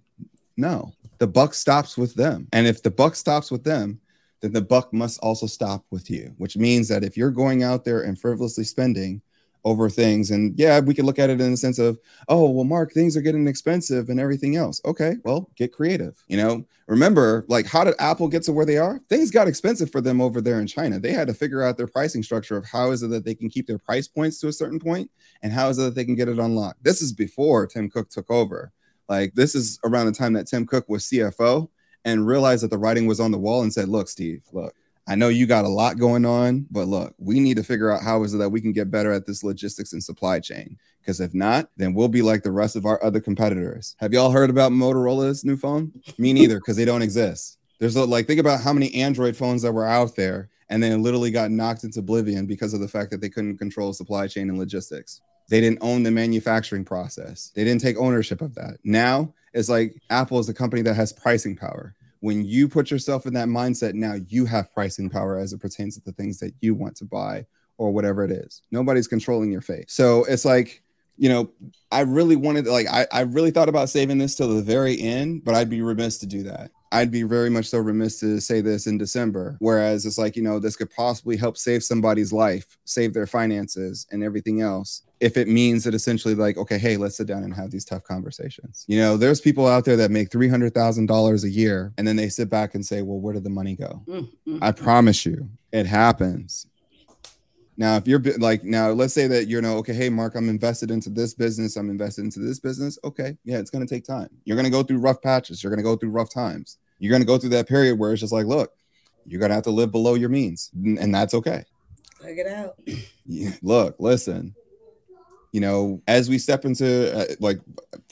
No, the buck stops with them, and if the buck stops with them, then the buck must also stop with you. Which means that if you're going out there and frivolously spending over things. And yeah, we could look at it in the sense of, oh, well, Mark, things are getting expensive and everything else. Okay, well, get creative. You know, remember, like, how did Apple get to where they are? Things got expensive for them over there in China. They had to figure out their pricing structure of how is it that they can keep their price points to a certain point and how is it that they can get it unlocked. This is before Tim Cook took over. Like, this is around the time that Tim Cook was CFO and realized that the writing was on the wall and said, look, Steve, look, I know you got a lot going on, but look, we need to figure out how is it that we can get better at this logistics and supply chain. Because if not, then we'll be like the rest of our other competitors. Have y'all heard about Motorola's new phone? Me neither, because they don't exist. There's a, like, think about how many Android phones that were out there and then literally got knocked into oblivion because of the fact that they couldn't control supply chain and logistics. They didn't own the manufacturing process. They didn't take ownership of that. Now it's like Apple is a company that has pricing power when you put yourself in that mindset, now you have pricing power as it pertains to the things that you want to buy or whatever it is. Nobody's controlling your fate. So it's like, you know, I really wanted, like, I, I really thought about saving this till the very end, but I'd be remiss to do that. I'd be very much so remiss to say this in December. Whereas it's like, you know, this could possibly help save somebody's life, save their finances and everything else. If it means that essentially, like, okay, hey, let's sit down and have these tough conversations. You know, there's people out there that make $300,000 a year and then they sit back and say, well, where did the money go? Mm-hmm. I promise you, it happens. Now, if you're like now, let's say that you know, okay, hey, Mark, I'm invested into this business. I'm invested into this business. Okay, yeah, it's going to take time. You're going to go through rough patches. You're going to go through rough times. You're going to go through that period where it's just like, look, you're going to have to live below your means, and that's okay. Figure it out. Yeah, look, listen. You know, as we step into uh, like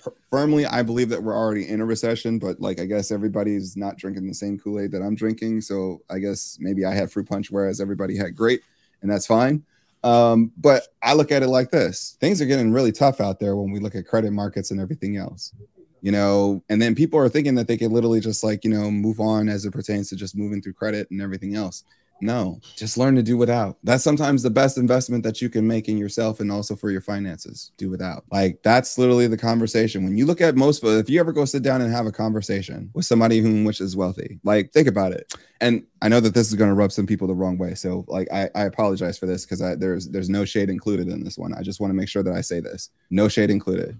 p- firmly, I believe that we're already in a recession, but like I guess everybody's not drinking the same Kool Aid that I'm drinking. So I guess maybe I had fruit punch, whereas everybody had grape and that's fine. Um, but I look at it like this things are getting really tough out there when we look at credit markets and everything else, you know, and then people are thinking that they can literally just like, you know, move on as it pertains to just moving through credit and everything else. No, just learn to do without. That's sometimes the best investment that you can make in yourself and also for your finances. Do without. Like that's literally the conversation. When you look at most, of if you ever go sit down and have a conversation with somebody whom which is wealthy, like think about it. And I know that this is going to rub some people the wrong way. So like I, I apologize for this because I there's there's no shade included in this one. I just want to make sure that I say this. No shade included.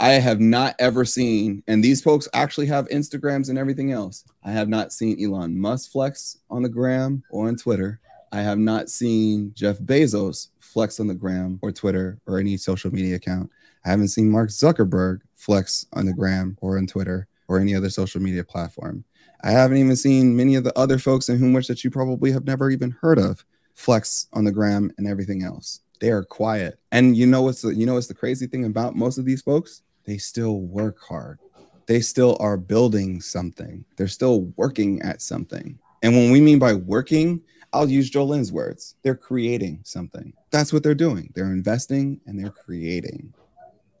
I have not ever seen, and these folks actually have Instagrams and everything else. I have not seen Elon Musk flex on the gram or on Twitter. I have not seen Jeff Bezos flex on the gram or Twitter or any social media account. I haven't seen Mark Zuckerberg flex on the gram or on Twitter or any other social media platform. I haven't even seen many of the other folks in whom which that you probably have never even heard of flex on the gram and everything else. They are quiet. And you know what's the, you know what's the crazy thing about most of these folks? they still work hard. They still are building something. They're still working at something. And when we mean by working, I'll use Jolene's words. They're creating something. That's what they're doing. They're investing and they're creating.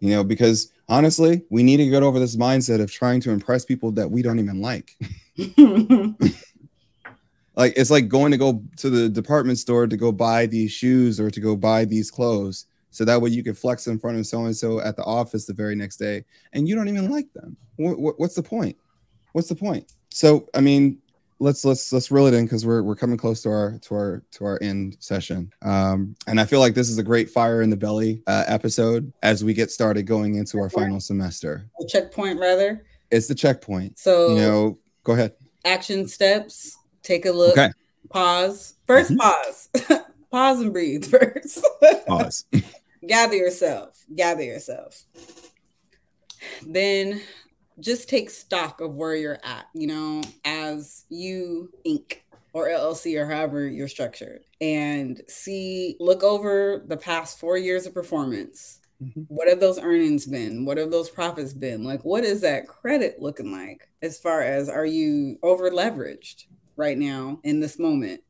You know, because honestly, we need to get over this mindset of trying to impress people that we don't even like. like it's like going to go to the department store to go buy these shoes or to go buy these clothes so that way you can flex in front of so and so at the office the very next day, and you don't even like them. What, what's the point? What's the point? So I mean, let's let's let's reel it in because we're we're coming close to our to our to our end session. Um, and I feel like this is a great fire in the belly uh, episode as we get started going into our final semester. A checkpoint, rather. It's the checkpoint. So you know, go ahead. Action steps. Take a look. Okay. Pause. 1st mm-hmm. pause. pause and breathe first. pause gather yourself, gather yourself. Then just take stock of where you're at, you know, as you Inc. or LLC or however you're structured, and see, look over the past four years of performance. Mm-hmm. What have those earnings been? What have those profits been? Like, what is that credit looking like as far as are you over leveraged right now in this moment?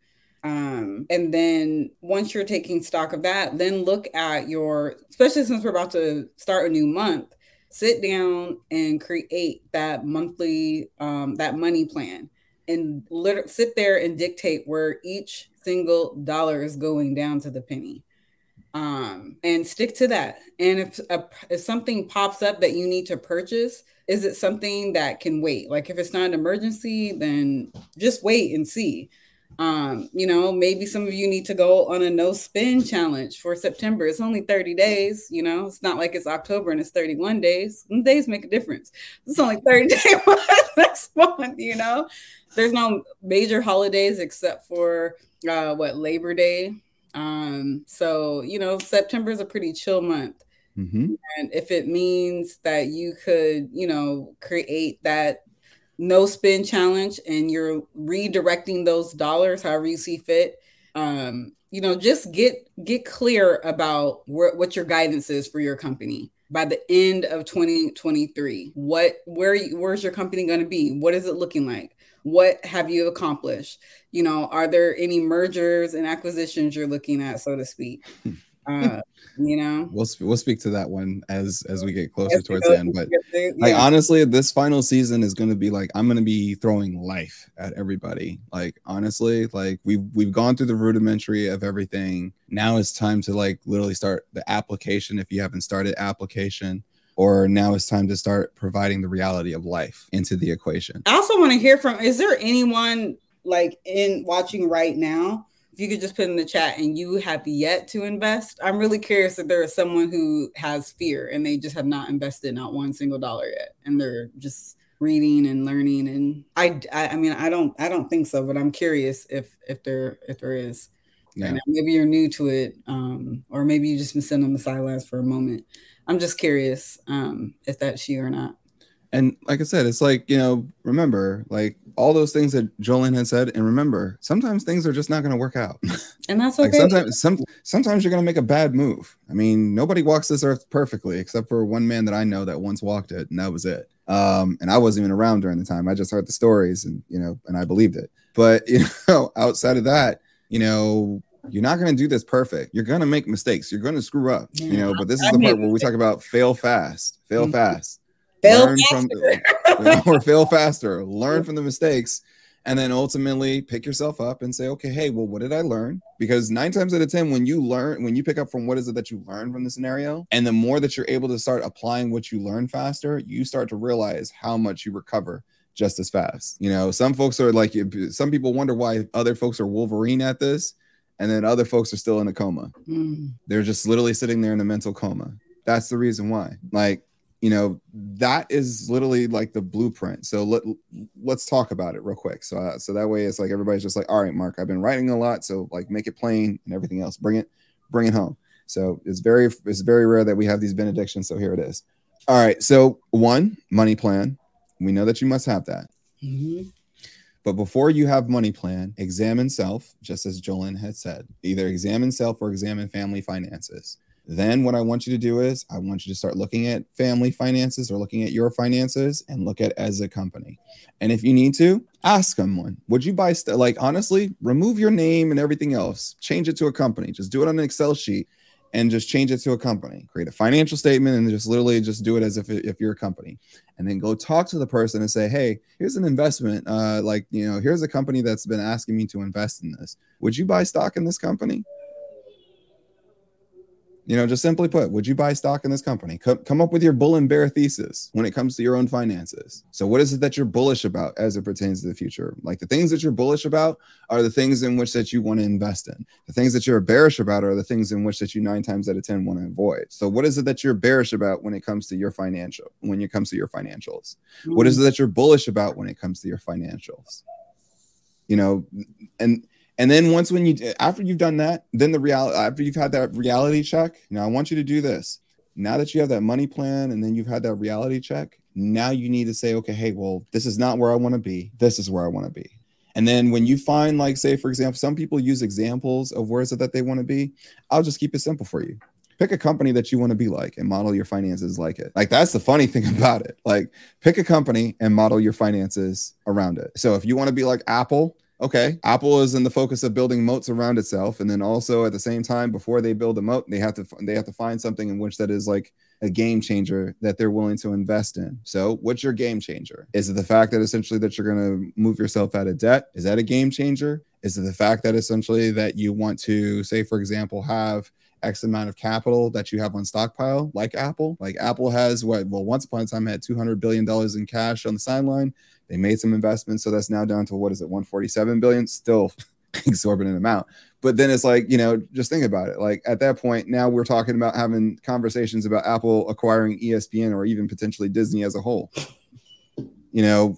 Um, and then once you're taking stock of that, then look at your, especially since we're about to start a new month, sit down and create that monthly, um, that money plan and lit- sit there and dictate where each single dollar is going down to the penny. Um, and stick to that. And if, a, if something pops up that you need to purchase, is it something that can wait? Like if it's not an emergency, then just wait and see um, you know, maybe some of you need to go on a no spend challenge for September. It's only 30 days, you know, it's not like it's October and it's 31 days. Some days make a difference. It's only 30 days next month, you know. There's no major holidays except for uh what Labor Day. Um, so you know, September is a pretty chill month. Mm-hmm. And if it means that you could, you know, create that no spend challenge and you're redirecting those dollars however you see fit um you know just get get clear about where, what your guidance is for your company by the end of 2023 what where where's your company going to be what is it looking like what have you accomplished? You know are there any mergers and acquisitions you're looking at so to speak? Uh, you know? We'll we'll speak to that one as as we get closer towards the end but yeah. like honestly this final season is going to be like i'm going to be throwing life at everybody. Like honestly like we've we've gone through the rudimentary of everything. Now it's time to like literally start the application if you haven't started application or now it's time to start providing the reality of life into the equation. I also want to hear from is there anyone like in watching right now? If you could just put in the chat and you have yet to invest, I'm really curious if there is someone who has fear and they just have not invested not one single dollar yet and they're just reading and learning and I, I i, mean i don't i don't think so but i'm curious if if there if there is yeah. and maybe you're new to it um or maybe you just been sitting on the sidelines for a moment i'm just curious um if that's you or not. And like i said it's like you know remember like all those things that jolene had said and remember sometimes things are just not going to work out. And that's okay. like sometimes some sometimes you're going to make a bad move. I mean nobody walks this earth perfectly except for one man that i know that once walked it and that was it. Um, and I wasn't even around during the time. I just heard the stories and you know, and I believed it. But you know, outside of that, you know, you're not going to do this perfect. You're going to make mistakes. You're going to screw up. You know, but this is the part where we talk about fail fast, fail mm-hmm. fast, fail learn faster. from, or fail faster. Learn from the mistakes and then ultimately pick yourself up and say okay hey well what did i learn because nine times out of ten when you learn when you pick up from what is it that you learn from the scenario and the more that you're able to start applying what you learn faster you start to realize how much you recover just as fast you know some folks are like some people wonder why other folks are wolverine at this and then other folks are still in a coma. Mm. they're just literally sitting there in a mental coma. That's the reason why. Like you know that is literally like the blueprint. So let, let's talk about it real quick. So uh, so that way it's like everybody's just like all right mark i've been writing a lot so like make it plain and everything else. Bring it bring it home. So it's very it's very rare that we have these benedictions so here it is. All right so one money plan. We know that you must have that. Mm-hmm. But before you have money plan examine self just as jolene had said. Either examine self or examine family finances. Then what I want you to do is I want you to start looking at family finances or looking at your finances and look at as a company. And if you need to, ask someone, would you buy st- like honestly, remove your name and everything else, change it to a company, just do it on an Excel sheet and just change it to a company. Create a financial statement and just literally just do it as if if you're a company. And then go talk to the person and say, "Hey, here's an investment. Uh like, you know, here's a company that's been asking me to invest in this. Would you buy stock in this company?" You know, just simply put, would you buy stock in this company? Come, come up with your bull and bear thesis when it comes to your own finances. So, what is it that you're bullish about as it pertains to the future? Like the things that you're bullish about are the things in which that you want to invest in. The things that you're bearish about are the things in which that you nine times out of ten want to avoid. So, what is it that you're bearish about when it comes to your financial? When it comes to your financials, what is it that you're bullish about when it comes to your financials? You know, and and then once when you after you've done that, then the reality after you've had that reality check, now I want you to do this. Now that you have that money plan and then you've had that reality check, now you need to say, okay, hey, well, this is not where I want to be. This is where I want to be. And then when you find, like, say, for example, some people use examples of where is it that they want to be. I'll just keep it simple for you. Pick a company that you want to be like and model your finances like it. Like that's the funny thing about it. Like pick a company and model your finances around it. So if you want to be like Apple, okay, Apple is in the focus of building moats around itself, and then also at the same time, before they build a moat, they have to they have to find something in which that is like a game changer that they're willing to invest in. So, what's your game changer? Is it the fact that essentially that you're going to move yourself out of debt? Is that a game changer? Is it the fact that essentially that you want to say, for example, have X amount of capital that you have on stockpile, like Apple. Like Apple has what? Well, once upon a time had 200 billion dollars in cash on the sideline. They made some investments, so that's now down to what is it, 147 billion? Still exorbitant amount. But then it's like, you know, just think about it. Like at that point, now we're talking about having conversations about Apple acquiring ESPN or even potentially Disney as a whole. You know,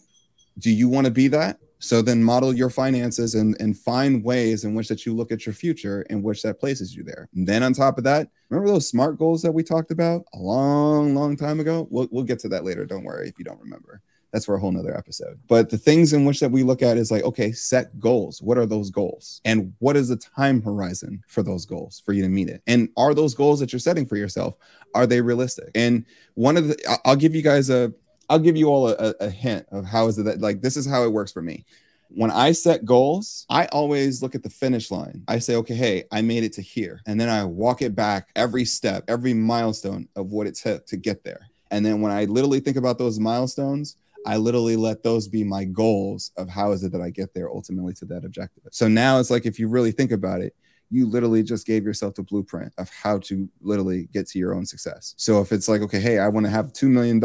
do you want to be that? So then model your finances and, and find ways in which that you look at your future in which that places you there. And then on top of that, remember those smart goals that we talked about a long, long time ago? We'll, we'll get to that later. Don't worry if you don't remember that's for a whole nother episode. But the things in which that we look at is like, okay, set goals. What are those goals? And what is the time horizon for those goals for you to meet it? And are those goals that you're setting for yourself, are they realistic? And one of the, I'll give you guys a, I'll give you all a, a hint of how is it that like this is how it works for me when I set goals, I always look at the finish line. I say, okay, hey, I made it to here. And then I walk it back every step, every milestone of what it took to get there. And then when I literally think about those milestones, I literally let those be my goals of how is it that I get there ultimately to that objective. So now it's like if you really think about it, you literally just gave yourself the blueprint of how to literally get to your own success. So if it's like, okay, hey, I want to have $2 million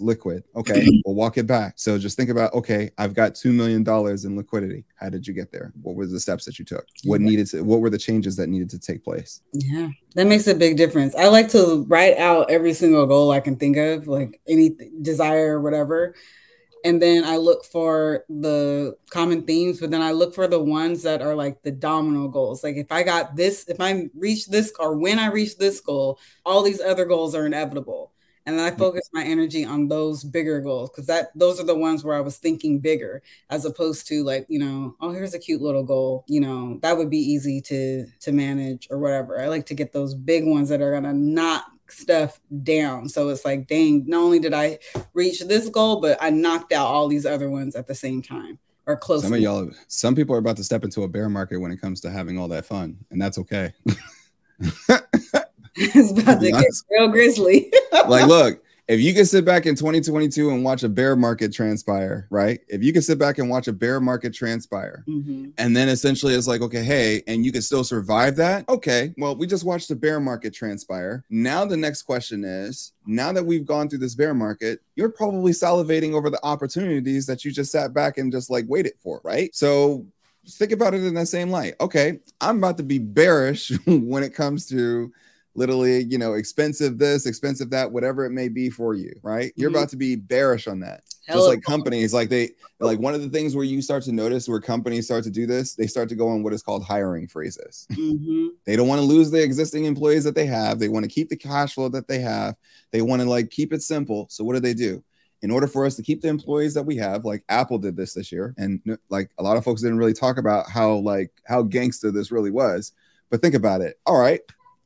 liquid, okay, we'll walk it back. So just think about, okay, I've got $2 million in liquidity. How did you get there? What were the steps that you took? What needed to, what were the changes that needed to take place? Yeah, that makes a big difference. I like to write out every single goal I can think of, like any desire or whatever and then I look for the common themes, but then I look for the ones that are like the domino goals. Like if I got this, if I reach this, or when I reach this goal, all these other goals are inevitable. And then I mm-hmm. focus my energy on those bigger goals because that those are the ones where I was thinking bigger, as opposed to like you know, oh here's a cute little goal. You know that would be easy to to manage or whatever. I like to get those big ones that are gonna not stuff down. So it's like, dang, not only did I reach this goal, but I knocked out all these other ones at the same time or close. Some of y'all, some people are about to step into a bear market when it comes to having all that fun, and that's okay. it's about to get real grizzly. like, look, if you can sit back in 2022 and watch a bear market transpire, right? If you can sit back and watch a bear market transpire, mm-hmm. and then essentially it's like, okay, hey, and you can still survive that. Okay, well, we just watched the bear market transpire. Now the next question is, now that we've gone through this bear market, you're probably salivating over the opportunities that you just sat back and just like waited for, right? So think about it in that same light. Okay, I'm about to be bearish when it comes to literally, you know, expensive this, expensive that, whatever it may be for you, right? You're mm-hmm. about to be bearish on that. Just like companies, like they like one of the things where you start to notice where companies start to do this, they start to go on what is called hiring freezes. Mm-hmm. They don't want to lose the existing employees that they have. They want to keep the cash flow that they have. They want to like keep it simple. So what do they do? in order for us to keep the employees that we have like apple did this this year and like a lot of folks didn't really talk about how like how gangster this really was but think about it all right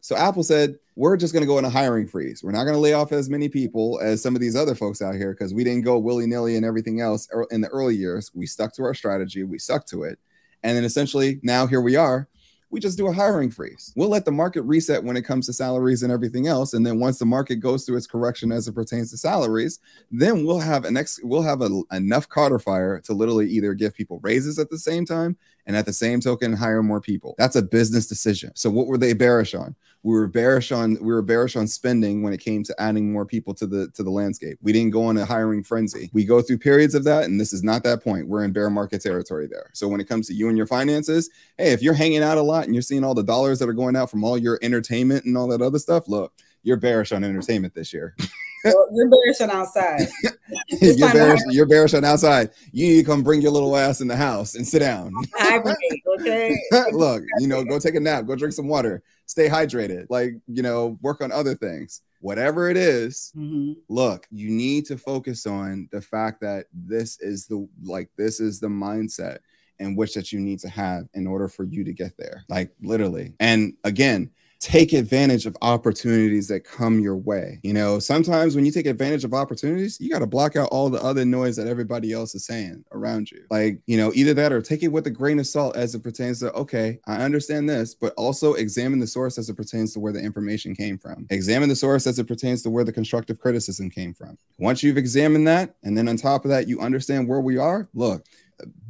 so Apple said, we're just going to go in a hiring freeze. We're not going to lay off as many people as some of these other folks out here because we didn't go willy nilly and everything else in the early years. We stuck to our strategy, we stuck to it. And then essentially, now here we are. We just do a hiring freeze. We'll let the market reset when it comes to salaries and everything else. And then once the market goes through its correction as it pertains to salaries, then we'll have an ex we'll have a, enough Carter fire to literally either give people raises at the same time and at the same token hire more people. That's a business decision. So what were they bearish on? we were bearish on we were bearish on spending when it came to adding more people to the to the landscape. We didn't go on a hiring frenzy. We go through periods of that, and this is not that point. We're in bear market territory there. So when it comes to you and your finances, hey, if you're hanging out a lot and you're seeing all the dollars that are going out from all your entertainment and all that other stuff, look, you're bearish on entertainment this year. well, you're bearish on outside. you're, bearish, you're on outside. You need to come bring your little ass in the house and sit down. Hibernate, okay? Look, you know, go take a nap, go drink some water, stay hydrated, like, you know, work on other things. Whatever it is, mm-hmm. look, you need to focus on the fact that this is the like this is the mindset in which that you need to have in order for you to get there. Like literally. And again, take advantage of opportunities that come your way. You know, sometimes when you take advantage of opportunities, you got to block out all the other noise that everybody else is saying around you. Like, you know, either that or take it with a grain of salt as it pertains to, okay, I understand this, but also examine the source as it pertains to where the information came from. Examine the source as it pertains to where the constructive criticism came from. Once you've examined that, and then on top of that, you understand where we are, look,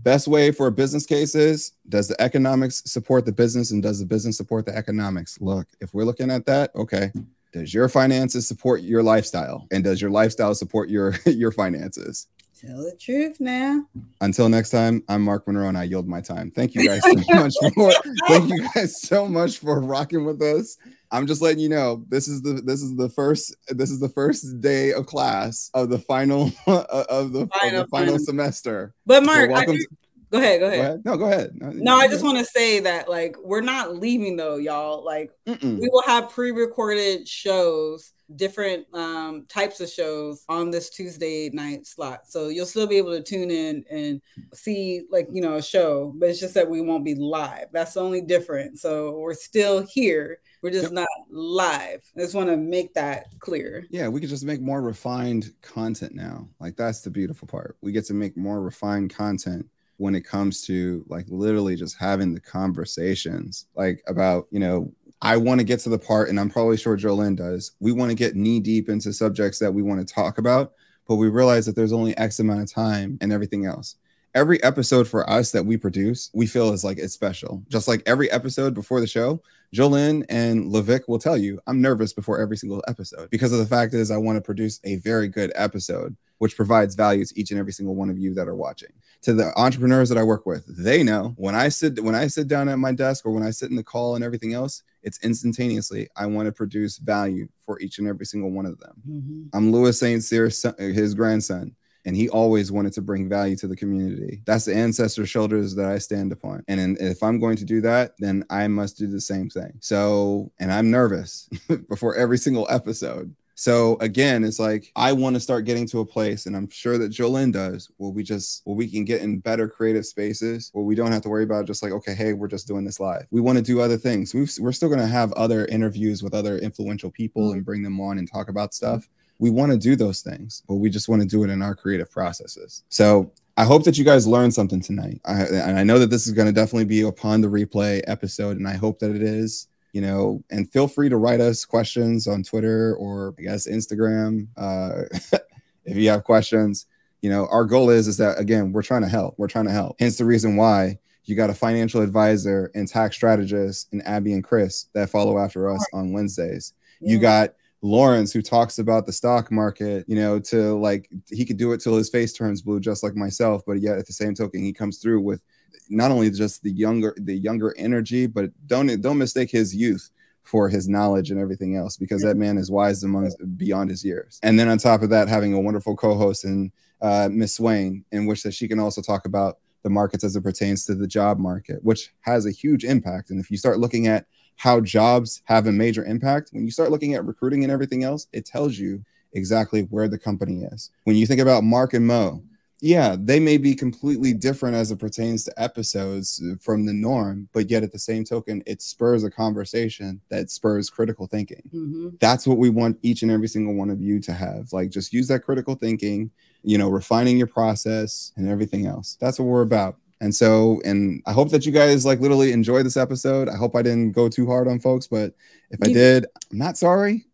best way for a business case is does the economics support the business and does the business support the economics? Look if we're looking at that okay does your finances support your lifestyle? And does your lifestyle support your your finances? Tell the truth now. Until next time i'm mark monroe and i yield my time. Thank you guys so much for thank you guys so much for rocking with us I'm just letting you know this is the this is the first this is the first day of class of the final of the final, of the final semester. But Mark, so do, go ahead, go ahead. Go ahead. No, go ahead. No, no I just want to say that like we're not leaving though, y'all. Like Mm-mm. we will have pre-recorded shows different um, types of shows on this Tuesday night slot. So you'll still be able to tune in and see like, you know, a show, but it's just that we won't be live. That's the only difference. So we're still here. We're just yep. not live. I just want to make that clear. Yeah, we could just make more refined content now. Like that's the beautiful part. We get to make more refined content when it comes to like literally just having the conversations like about, you know, I want to get to the part, and I'm probably sure Jolene does. We want to get knee deep into subjects that we want to talk about, but we realize that there's only X amount of time and everything else. every episode for us that we produce, we feel is like it's special. Just like every episode before the show, Jolyn and Levick will tell you, I'm nervous before every single episode because of the fact is I want to produce a very good episode which provides value to each and every single one of you that are watching. To the entrepreneurs that I work with, they know when I sit when I sit down at my desk or when I sit in the call and everything else, it's instantaneously. I want to produce value for each and every single one of them. Mm-hmm. I'm Louis St. Cyr's son, his grandson and he always wanted to bring value to the community. That's the ancestor shoulders that I stand upon. And in, if I'm going to do that, then I must do the same thing. So, and I'm nervous before every single episode so again, it's like I want to start getting to a place, and I'm sure that Jolyn does, where we just where we can get in better creative spaces where we don't have to worry about just like, okay, hey, we're just doing this live. We want to do other things. we are still going to have other interviews with other influential people and mm-hmm. bring them on and talk about mm-hmm. stuff. We want to do those things, but we just want to do it in our creative processes. So I hope that you guys learned something tonight. I, and I know that this is going to definitely be upon the replay episode, and I hope that it is you know, and feel free to write us questions on Twitter or I guess Instagram uh, if you have questions. You know, our goal is is that again, we're trying to help. We're trying to help. Hence the reason why you got a financial advisor and tax strategist and Abby and Chris that follow after us on Wednesdays. Yeah. You got Lawrence who talks about the stock market, you know, to like he could do it till his face turns blue, just like myself. But yet at the same token, he comes through with not only just the younger the younger energy, but don't don't mistake his youth for his knowledge and everything else because that man is wise among beyond his years. And then on top of that, having a wonderful co-host in uh, Miss Swain, in which that she can also talk about the markets as it pertains to the job market, which has a huge impact. And if you start looking at how jobs have a major impact, when you start looking at recruiting and everything else, it tells you exactly where the company is. When you think about Mark and Mo, yeah, they may be completely different as it pertains to episodes from the norm, but yet at the same token, it spurs a conversation that spurs critical thinking. Mm-hmm. That's what we want each and every single one of you to have. Like, just use that critical thinking, you know, refining your process and everything else. That's what we're about. And so, and I hope that you guys like literally enjoy this episode. I hope I didn't go too hard on folks, but if I did, I'm not sorry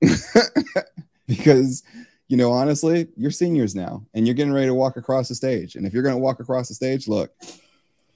because you know, honestly, you're seniors now and you're getting ready to walk across the stage. And if you're going to walk across the stage, look,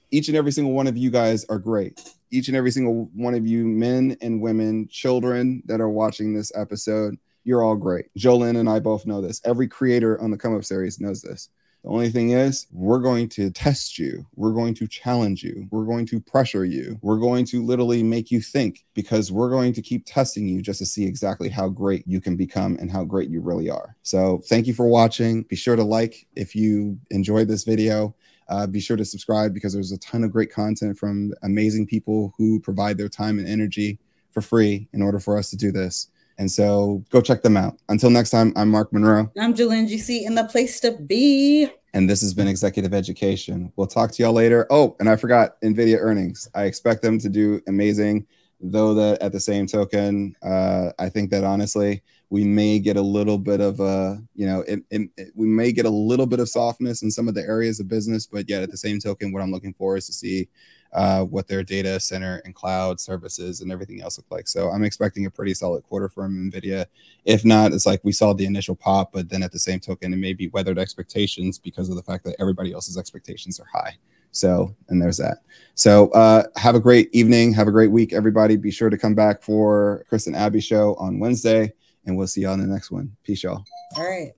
each and every single one of you guys are great. Each and every single one of you, men and women, children that are watching this episode, you're all great. Jolyn and I both know this. Every creator on the Come Up series knows this. The only thing is, we're going to test you. We're going to challenge you. We're going to pressure you. We're going to literally make you think because we're going to keep testing you just to see exactly how great you can become and how great you really are. So, thank you for watching. Be sure to like if you enjoyed this video. Uh, be sure to subscribe because there's a ton of great content from amazing people who provide their time and energy for free in order for us to do this. And so go check them out. Until next time, I'm Mark Monroe. I'm Jolyn GC in the place to be. And this has been Executive Education. We'll talk to y'all later. Oh, and I forgot NVIDIA earnings. I expect them to do amazing, though that at the same token, uh, I think that honestly, we may get a little bit of a, you know, it, it, it, we may get a little bit of softness in some of the areas of business, but yet at the same token, what I'm looking for is to see uh, what their data center and cloud services and everything else look like. So I'm expecting a pretty solid quarter from NVIDIA. If not, it's like we saw the initial pop, but then at the same token, it may be weathered expectations because of the fact that everybody else's expectations are high. So, and there's that. So, uh, have a great evening. Have a great week, everybody. Be sure to come back for Chris and Abby show on Wednesday, and we'll see y'all in the next one. Peace, y'all. All right.